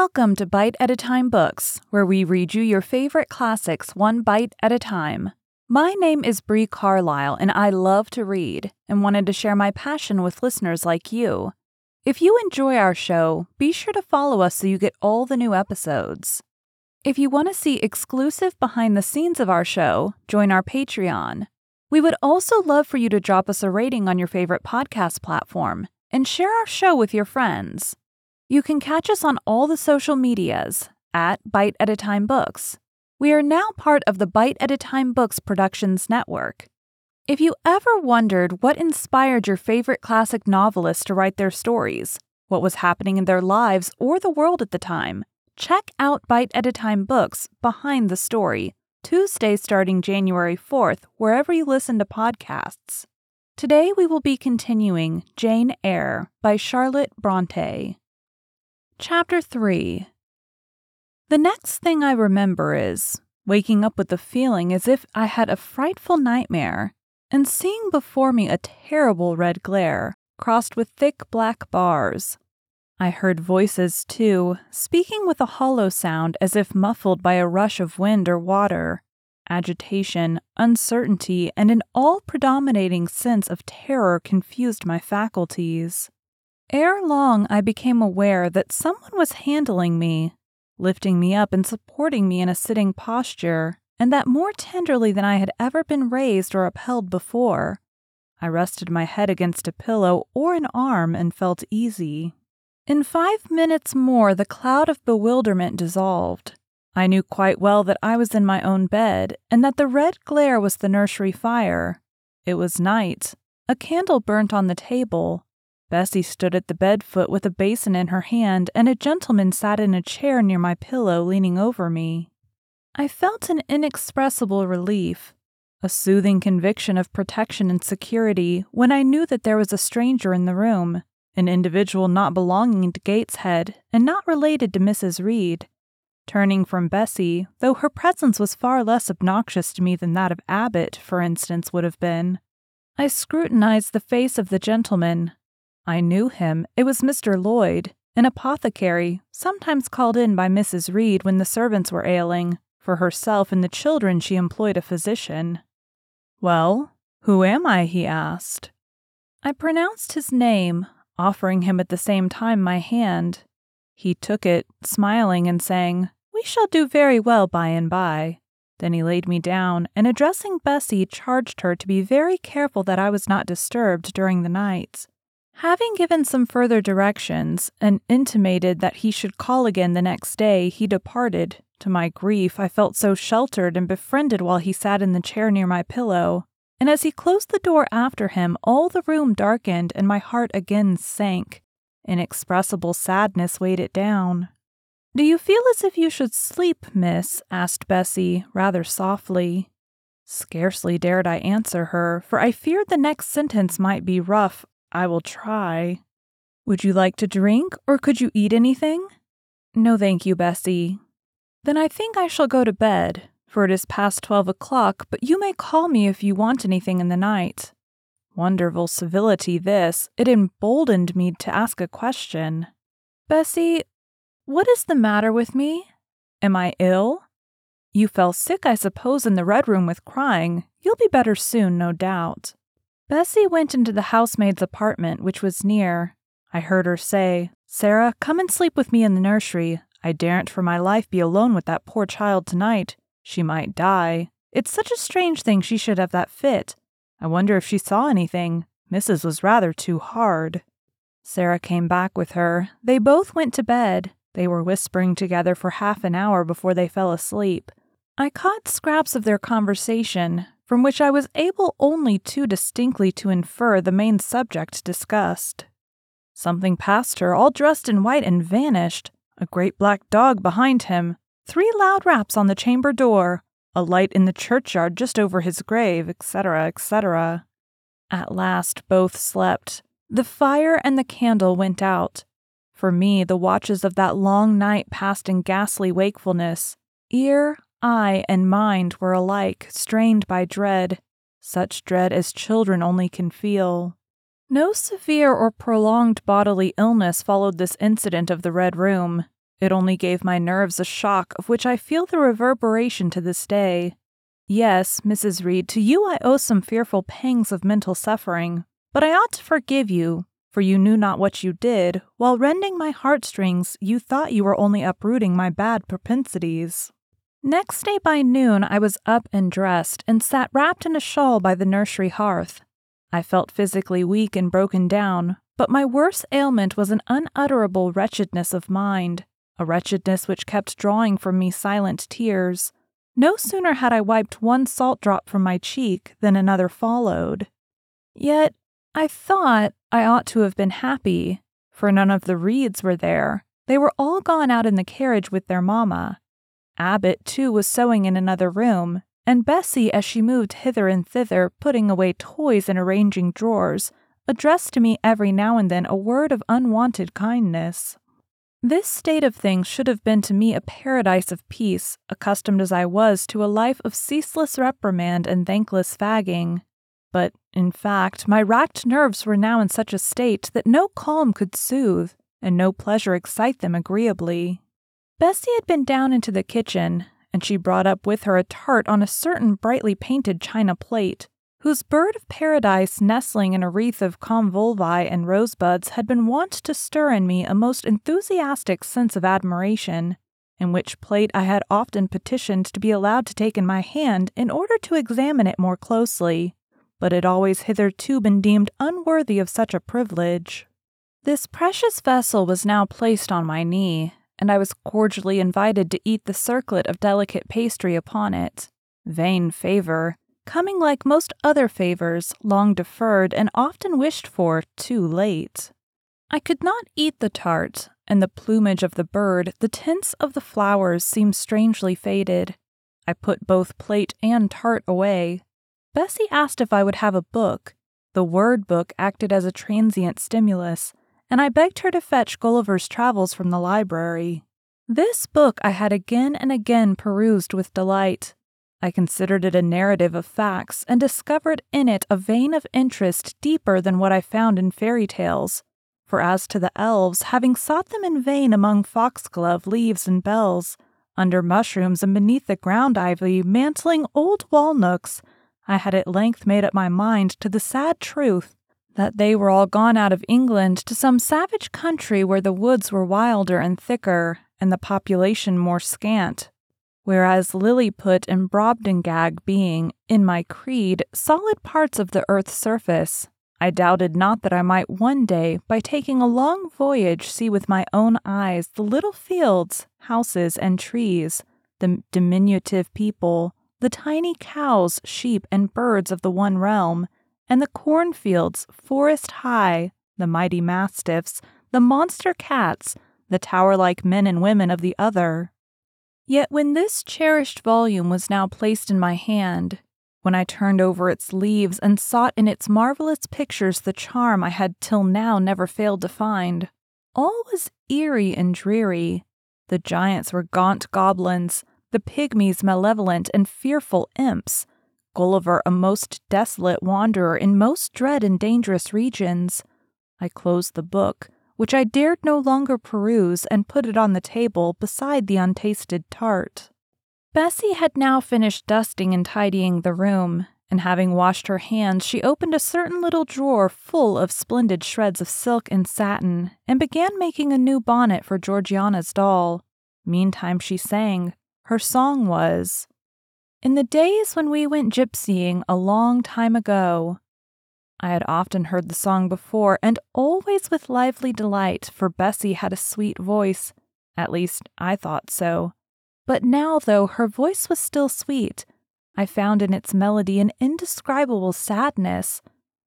Welcome to Bite at a Time Books, where we read you your favorite classics one bite at a time. My name is Bree Carlisle, and I love to read and wanted to share my passion with listeners like you. If you enjoy our show, be sure to follow us so you get all the new episodes. If you want to see exclusive behind the scenes of our show, join our Patreon. We would also love for you to drop us a rating on your favorite podcast platform and share our show with your friends. You can catch us on all the social medias at Bite at a Time Books. We are now part of the Bite at a Time Books Productions Network. If you ever wondered what inspired your favorite classic novelists to write their stories, what was happening in their lives or the world at the time, check out Bite at a Time Books Behind the Story, Tuesday starting January 4th, wherever you listen to podcasts. Today we will be continuing Jane Eyre by Charlotte Bronte. Chapter 3 The next thing I remember is waking up with the feeling as if I had a frightful nightmare and seeing before me a terrible red glare crossed with thick black bars. I heard voices, too, speaking with a hollow sound as if muffled by a rush of wind or water. Agitation, uncertainty, and an all predominating sense of terror confused my faculties. Ere long, I became aware that someone was handling me, lifting me up and supporting me in a sitting posture, and that more tenderly than I had ever been raised or upheld before. I rested my head against a pillow or an arm and felt easy. In five minutes more, the cloud of bewilderment dissolved. I knew quite well that I was in my own bed, and that the red glare was the nursery fire. It was night. A candle burnt on the table. Bessie stood at the bed foot with a basin in her hand, and a gentleman sat in a chair near my pillow, leaning over me. I felt an inexpressible relief, a soothing conviction of protection and security when I knew that there was a stranger in the room, an individual not belonging to Gateshead and not related to Mrs. Reed. Turning from Bessie, though her presence was far less obnoxious to me than that of Abbot, for instance, would have been, I scrutinized the face of the gentleman. I knew him. It was Mr. Lloyd, an apothecary, sometimes called in by Mrs. Reed when the servants were ailing. For herself and the children, she employed a physician. Well, who am I? he asked. I pronounced his name, offering him at the same time my hand. He took it, smiling and saying, We shall do very well by and by. Then he laid me down, and addressing Bessie, charged her to be very careful that I was not disturbed during the night. Having given some further directions, and intimated that he should call again the next day, he departed. To my grief, I felt so sheltered and befriended while he sat in the chair near my pillow, and as he closed the door after him, all the room darkened and my heart again sank. Inexpressible sadness weighed it down. Do you feel as if you should sleep, miss? asked Bessie, rather softly. Scarcely dared I answer her, for I feared the next sentence might be rough. I will try. Would you like to drink, or could you eat anything? No, thank you, Bessie. Then I think I shall go to bed, for it is past twelve o'clock, but you may call me if you want anything in the night. Wonderful civility, this. It emboldened me to ask a question. Bessie, what is the matter with me? Am I ill? You fell sick, I suppose, in the red room with crying. You'll be better soon, no doubt. Bessie went into the housemaid's apartment, which was near. I heard her say, Sarah, come and sleep with me in the nursery. I daren't for my life be alone with that poor child tonight. She might die. It's such a strange thing she should have that fit. I wonder if she saw anything. Mrs. was rather too hard. Sarah came back with her. They both went to bed. They were whispering together for half an hour before they fell asleep. I caught scraps of their conversation, from which I was able only too distinctly to infer the main subject discussed. Something passed her, all dressed in white, and vanished. A great black dog behind him, three loud raps on the chamber door, a light in the churchyard just over his grave, etc., etc. At last both slept. The fire and the candle went out. For me, the watches of that long night passed in ghastly wakefulness. Ear, eye, and mind were alike strained by dread, such dread as children only can feel. No severe or prolonged bodily illness followed this incident of the Red Room. It only gave my nerves a shock of which I feel the reverberation to this day. Yes, Mrs. Reed, to you I owe some fearful pangs of mental suffering, but I ought to forgive you, for you knew not what you did. While rending my heartstrings, you thought you were only uprooting my bad propensities. Next day by noon, I was up and dressed and sat wrapped in a shawl by the nursery hearth. I felt physically weak and broken down, but my worst ailment was an unutterable wretchedness of mind, a wretchedness which kept drawing from me silent tears. No sooner had I wiped one salt drop from my cheek than another followed. Yet I thought I ought to have been happy, for none of the Reeds were there. They were all gone out in the carriage with their mamma. Abbot, too, was sewing in another room, and Bessie, as she moved hither and thither, putting away toys and arranging drawers, addressed to me every now and then a word of unwonted kindness. This state of things should have been to me a paradise of peace, accustomed as I was to a life of ceaseless reprimand and thankless fagging. But, in fact, my racked nerves were now in such a state that no calm could soothe, and no pleasure excite them agreeably. Bessie had been down into the kitchen, and she brought up with her a tart on a certain brightly painted china plate, whose bird of paradise nestling in a wreath of convolvi and rosebuds had been wont to stir in me a most enthusiastic sense of admiration, in which plate I had often petitioned to be allowed to take in my hand in order to examine it more closely, but had always hitherto been deemed unworthy of such a privilege. This precious vessel was now placed on my knee, and I was cordially invited to eat the circlet of delicate pastry upon it. Vain favor, coming like most other favors, long deferred and often wished for too late. I could not eat the tart, and the plumage of the bird, the tints of the flowers seemed strangely faded. I put both plate and tart away. Bessie asked if I would have a book. The word book acted as a transient stimulus, and I begged her to fetch Gulliver's Travels from the library. This book I had again and again perused with delight. I considered it a narrative of facts and discovered in it a vein of interest deeper than what I found in fairy tales. For as to the elves, having sought them in vain among foxglove leaves and bells, under mushrooms and beneath the ground ivy mantling old walnooks, I had at length made up my mind to the sad truth that they were all gone out of England to some savage country where the woods were wilder and thicker, and the population more scant. Whereas Lilliput and Brobdingnag being, in my creed, solid parts of the earth's surface, I doubted not that I might one day, by taking a long voyage, see with my own eyes the little fields, houses, and trees, the diminutive people, the tiny cows, sheep, and birds of the one realm, and the cornfields forest high, the mighty mastiffs, the monster cats, the tower like men and women of the other. Yet when this cherished volume was now placed in my hand, when I turned over its leaves and sought in its marvelous pictures the charm I had till now never failed to find, all was eerie and dreary. The giants were gaunt goblins, the pygmies malevolent and fearful imps, Gulliver a most desolate wanderer in most dread and dangerous regions. I closed the book, which I dared no longer peruse, and put it on the table beside the untasted tart. Bessie had now finished dusting and tidying the room, and having washed her hands, she opened a certain little drawer full of splendid shreds of silk and satin, and began making a new bonnet for Georgiana's doll. Meantime, she sang. Her song was, in the days when we went gypsying a long time ago, I had often heard the song before, and always with lively delight, for Bessie had a sweet voice. At least, I thought so. But now, though her voice was still sweet, I found in its melody an indescribable sadness.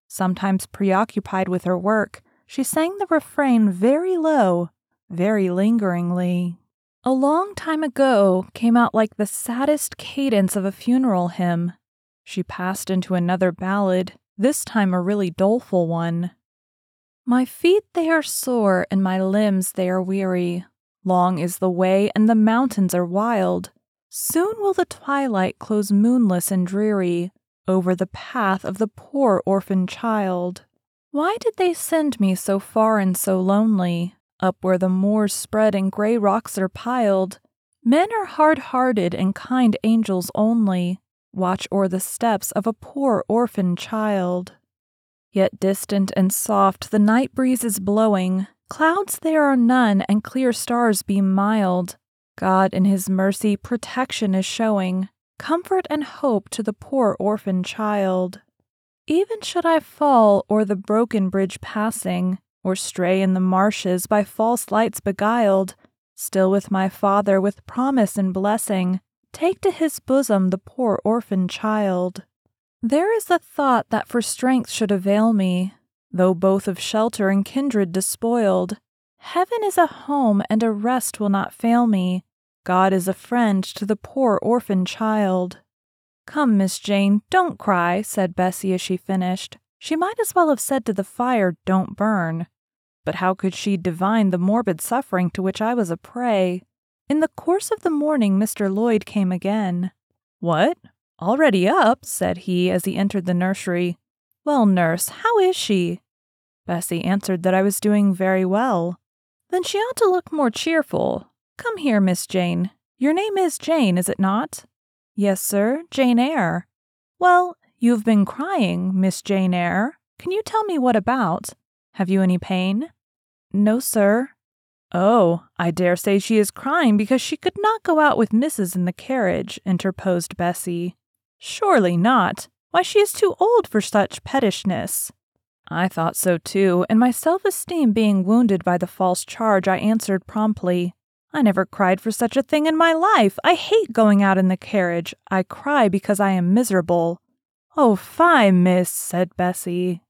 Sometimes preoccupied with her work, she sang the refrain very low, very lingeringly. A long time ago came out like the saddest cadence of a funeral hymn. She passed into another ballad, this time a really doleful one. My feet they are sore and my limbs they are weary. Long is the way and the mountains are wild. Soon will the twilight close moonless and dreary over the path of the poor orphan child. Why did they send me so far and so lonely? Up where the moors spread and gray rocks are piled, men are hard hearted and kind angels only watch o'er the steps of a poor orphan child. Yet distant and soft the night breeze is blowing, clouds there are none, and clear stars beam mild. God in his mercy protection is showing, comfort and hope to the poor orphan child. Even should I fall o'er the broken bridge passing, or stray in the marshes by false lights beguiled, still with my Father with promise and blessing, take to his bosom the poor orphan child. There is a thought that for strength should avail me, though both of shelter and kindred despoiled. Heaven is a home, and a rest will not fail me. God is a friend to the poor orphan child. Come, Miss Jane, don't cry, said Bessie as she finished. She might as well have said to the fire, Don't burn. But how could she divine the morbid suffering to which I was a prey? In the course of the morning, Mr. Lloyd came again. What? Already up? said he as he entered the nursery. Well, nurse, how is she? Bessie answered that I was doing very well. Then she ought to look more cheerful. Come here, Miss Jane. Your name is Jane, is it not? Yes, sir, Jane Eyre. Well, you've been crying, Miss Jane Eyre. Can you tell me what about? Have you any pain? No, sir. Oh, I dare say she is crying because she could not go out with Mrs. in the carriage, interposed Bessie. Surely not. Why, she is too old for such pettishness. I thought so too, and my self esteem being wounded by the false charge, I answered promptly, I never cried for such a thing in my life. I hate going out in the carriage. I cry because I am miserable. Oh, fie, miss, said Bessie.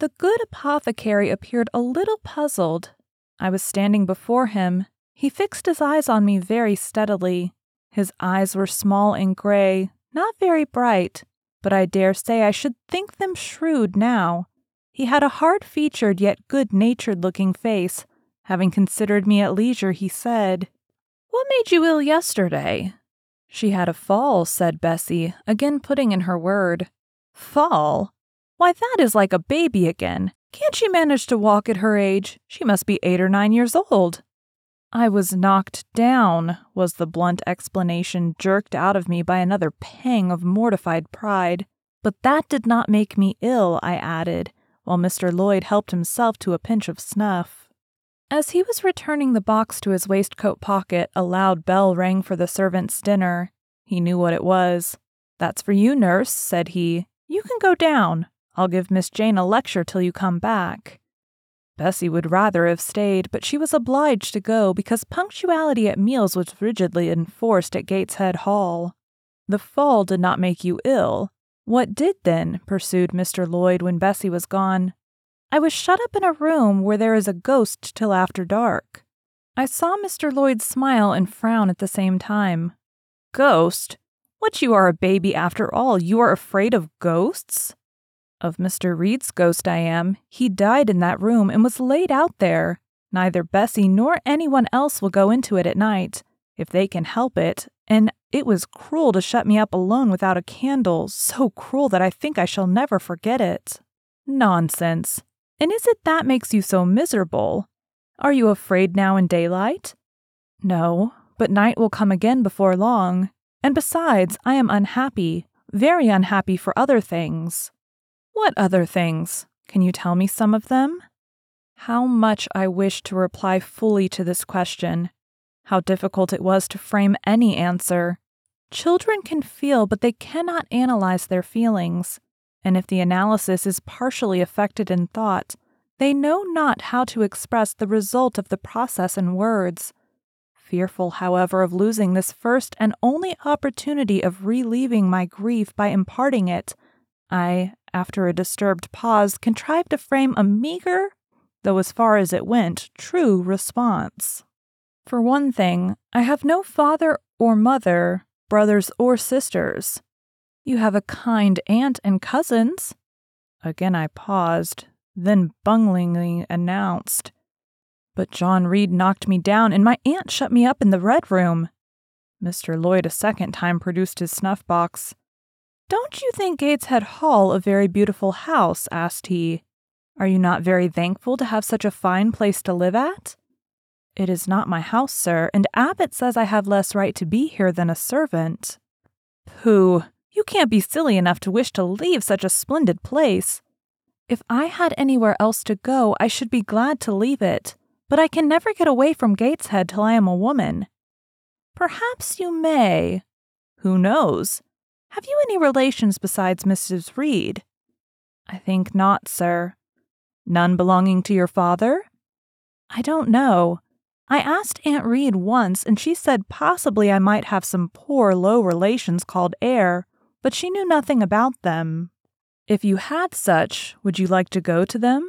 The good apothecary appeared a little puzzled, I was standing before him. He fixed his eyes on me very steadily. His eyes were small and gray, not very bright, but I dare say I should think them shrewd now. He had a hard featured yet good natured looking face. Having considered me at leisure, he said, What made you ill yesterday? She had a fall, said Bessie, again putting in her word. Fall? Why, that is like a baby again. Can't she manage to walk at her age? She must be eight or nine years old. I was knocked down, was the blunt explanation jerked out of me by another pang of mortified pride. But that did not make me ill, I added, while Mr. Lloyd helped himself to a pinch of snuff. As he was returning the box to his waistcoat pocket, a loud bell rang for the servants' dinner. He knew what it was. That's for you, nurse, said he. You can go down. I'll give Miss Jane a lecture till you come back. Bessie would rather have stayed, but she was obliged to go because punctuality at meals was rigidly enforced at Gateshead Hall. The fall did not make you ill. What did then? pursued Mr. Lloyd when Bessie was gone. I was shut up in a room where there is a ghost till after dark. I saw Mr. Lloyd smile and frown at the same time. Ghost? What, you are a baby after all? You are afraid of ghosts? Of Mr. Reed's ghost, I am. He died in that room and was laid out there. Neither Bessie nor anyone else will go into it at night, if they can help it, and it was cruel to shut me up alone without a candle, so cruel that I think I shall never forget it. Nonsense. And is it that makes you so miserable? Are you afraid now in daylight? No, but night will come again before long. And besides, I am unhappy, very unhappy for other things. What other things? Can you tell me some of them? How much I wished to reply fully to this question. How difficult it was to frame any answer. Children can feel, but they cannot analyze their feelings. And if the analysis is partially effected in thought, they know not how to express the result of the process in words. Fearful, however, of losing this first and only opportunity of relieving my grief by imparting it, I after a disturbed pause, contrived to frame a meager, though as far as it went, true response. For one thing, I have no father or mother, brothers or sisters. You have a kind aunt and cousins. Again I paused, then bunglingly announced, But John Reed knocked me down, and my aunt shut me up in the red room. Mr. Lloyd a second time produced his snuff box. Don't you think Gateshead Hall a very beautiful house? asked he. Are you not very thankful to have such a fine place to live at? It is not my house, sir, and Abbot says I have less right to be here than a servant. Pooh, you can't be silly enough to wish to leave such a splendid place. If I had anywhere else to go, I should be glad to leave it, but I can never get away from Gateshead till I am a woman. Perhaps you may. Who knows? Have you any relations besides Mrs. Reed? I think not, sir. None belonging to your father? I don't know. I asked Aunt Reed once, and she said possibly I might have some poor, low relations called Eyre, but she knew nothing about them. If you had such, would you like to go to them?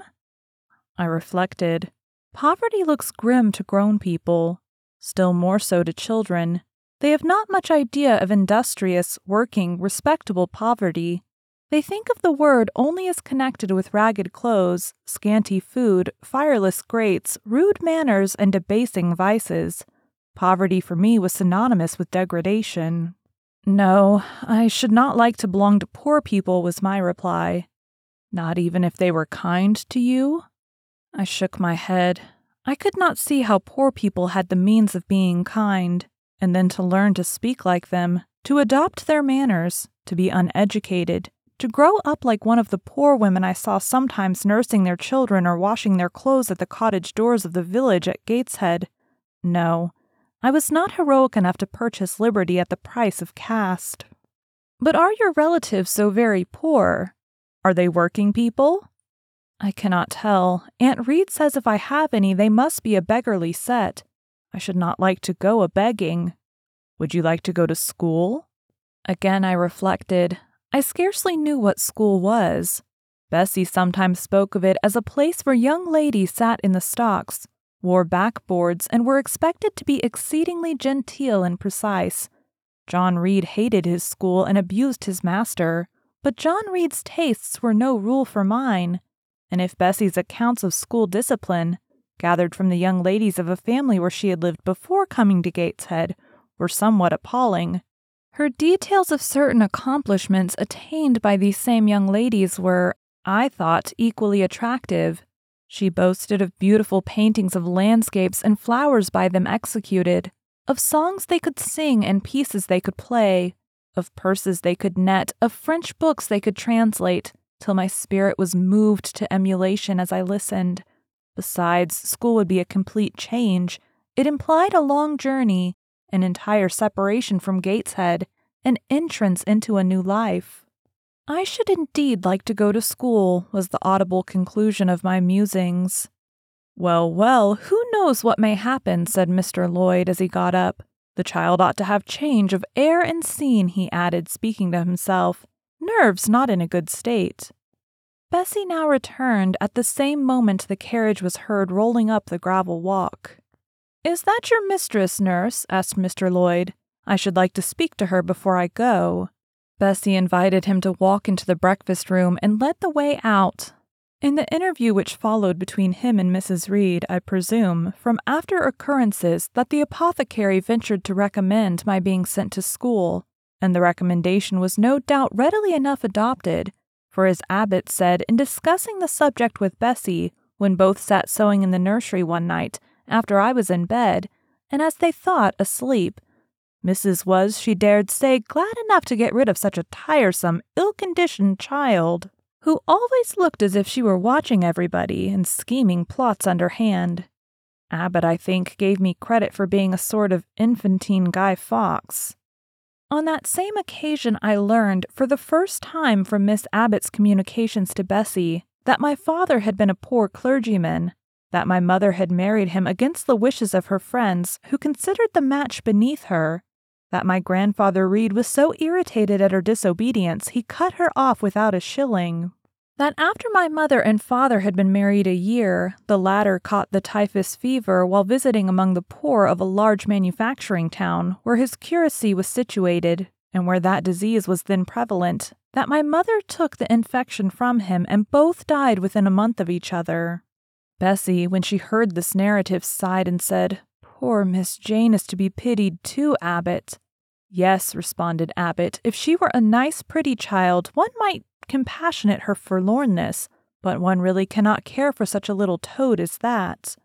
I reflected. Poverty looks grim to grown people, still more so to children. They have not much idea of industrious, working, respectable poverty. They think of the word only as connected with ragged clothes, scanty food, fireless grates, rude manners, and debasing vices. Poverty for me was synonymous with degradation. No, I should not like to belong to poor people, was my reply. Not even if they were kind to you? I shook my head. I could not see how poor people had the means of being kind and then to learn to speak like them, to adopt their manners, to be uneducated, to grow up like one of the poor women I saw sometimes nursing their children or washing their clothes at the cottage doors of the village at Gateshead. No, I was not heroic enough to purchase liberty at the price of caste. But are your relatives so very poor? Are they working people? I cannot tell. Aunt Reed says if I have any, they must be a beggarly set. I should not like to go a begging. Would you like to go to school? Again, I reflected. I scarcely knew what school was. Bessie sometimes spoke of it as a place where young ladies sat in the stocks, wore backboards, and were expected to be exceedingly genteel and precise. John Reed hated his school and abused his master, but John Reed's tastes were no rule for mine. And if Bessie's accounts of school discipline, gathered from the young ladies of a family where she had lived before coming to Gateshead, were somewhat appalling. Her details of certain accomplishments attained by these same young ladies were, I thought, equally attractive. She boasted of beautiful paintings of landscapes and flowers by them executed, of songs they could sing and pieces they could play, of purses they could net, of French books they could translate, till my spirit was moved to emulation as I listened. Besides, school would be a complete change. It implied a long journey, an entire separation from Gateshead, an entrance into a new life. I should indeed like to go to school, was the audible conclusion of my musings. Well, well, who knows what may happen, said Mr. Lloyd as he got up. The child ought to have change of air and scene, he added, speaking to himself. Nerves not in a good state. Bessie now returned at the same moment the carriage was heard rolling up the gravel walk. Is that your mistress, nurse? asked Mr. Lloyd. I should like to speak to her before I go. Bessie invited him to walk into the breakfast room and led the way out. In the interview which followed between him and Mrs. Reed, I presume, from after occurrences, that the apothecary ventured to recommend my being sent to school, and the recommendation was no doubt readily enough adopted, for as Abbot said in discussing the subject with Bessie when both sat sewing in the nursery one night after I was in bed, and as they thought asleep, Mrs. was, she dared say, glad enough to get rid of such a tiresome, ill conditioned child, who always looked as if she were watching everybody and scheming plots underhand. Abbot, I think, gave me credit for being a sort of infantine Guy Fawkes. On that same occasion, I learned, for the first time from Miss Abbot's communications to Bessie, that my father had been a poor clergyman, that my mother had married him against the wishes of her friends, who considered the match beneath her, that my grandfather Reed was so irritated at her disobedience he cut her off without a shilling, that after my mother and father had been married a year, the latter caught the typhus fever while visiting among the poor of a large manufacturing town where his curacy was situated, and where that disease was then prevalent, that my mother took the infection from him and both died within a month of each other. Bessie, when she heard this narrative, sighed and said, Poor Miss Jane is to be pitied too, Abbot. Yes, responded Abbot, if she were a nice, pretty child, one might compassionate her forlornness, but one really cannot care for such a little toad as that.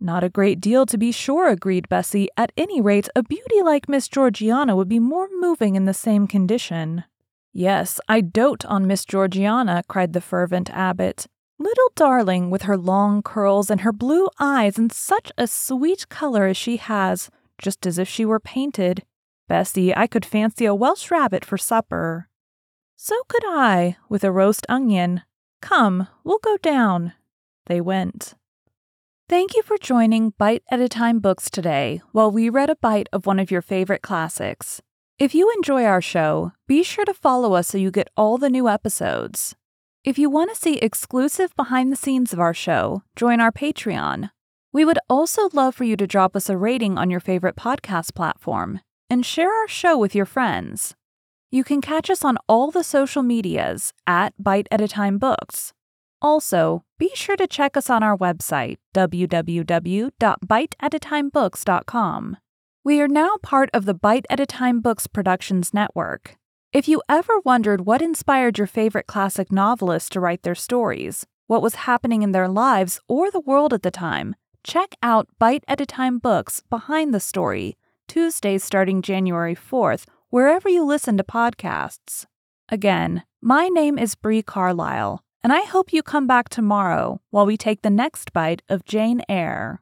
Not a great deal, to be sure, agreed Bessie. At any rate, a beauty like Miss Georgiana would be more moving in the same condition. Yes, I dote on Miss Georgiana, cried the fervent abbot. Little darling, with her long curls and her blue eyes and such a sweet color as she has, just as if she were painted. Bessie, I could fancy a Welsh rabbit for supper. So could I, with a roast onion. Come, we'll go down. They went. Thank you for joining Bite at a Time Books today while we read a bite of one of your favorite classics. If you enjoy our show, be sure to follow us so you get all the new episodes. If you want to see exclusive behind the scenes of our show, join our Patreon. We would also love for you to drop us a rating on your favorite podcast platform and share our show with your friends. You can catch us on all the social medias at Bite at a Time Books. Also, be sure to check us on our website, www.biteatatimebooks.com. We are now part of the Bite at a Time Books Productions Network. If you ever wondered what inspired your favorite classic novelists to write their stories, what was happening in their lives or the world at the time, check out Bite at a Time Books Behind the Story, Tuesdays starting January 4th, wherever you listen to podcasts. Again, my name is Bree Carlisle and I hope you come back tomorrow while we take the next bite of Jane Eyre.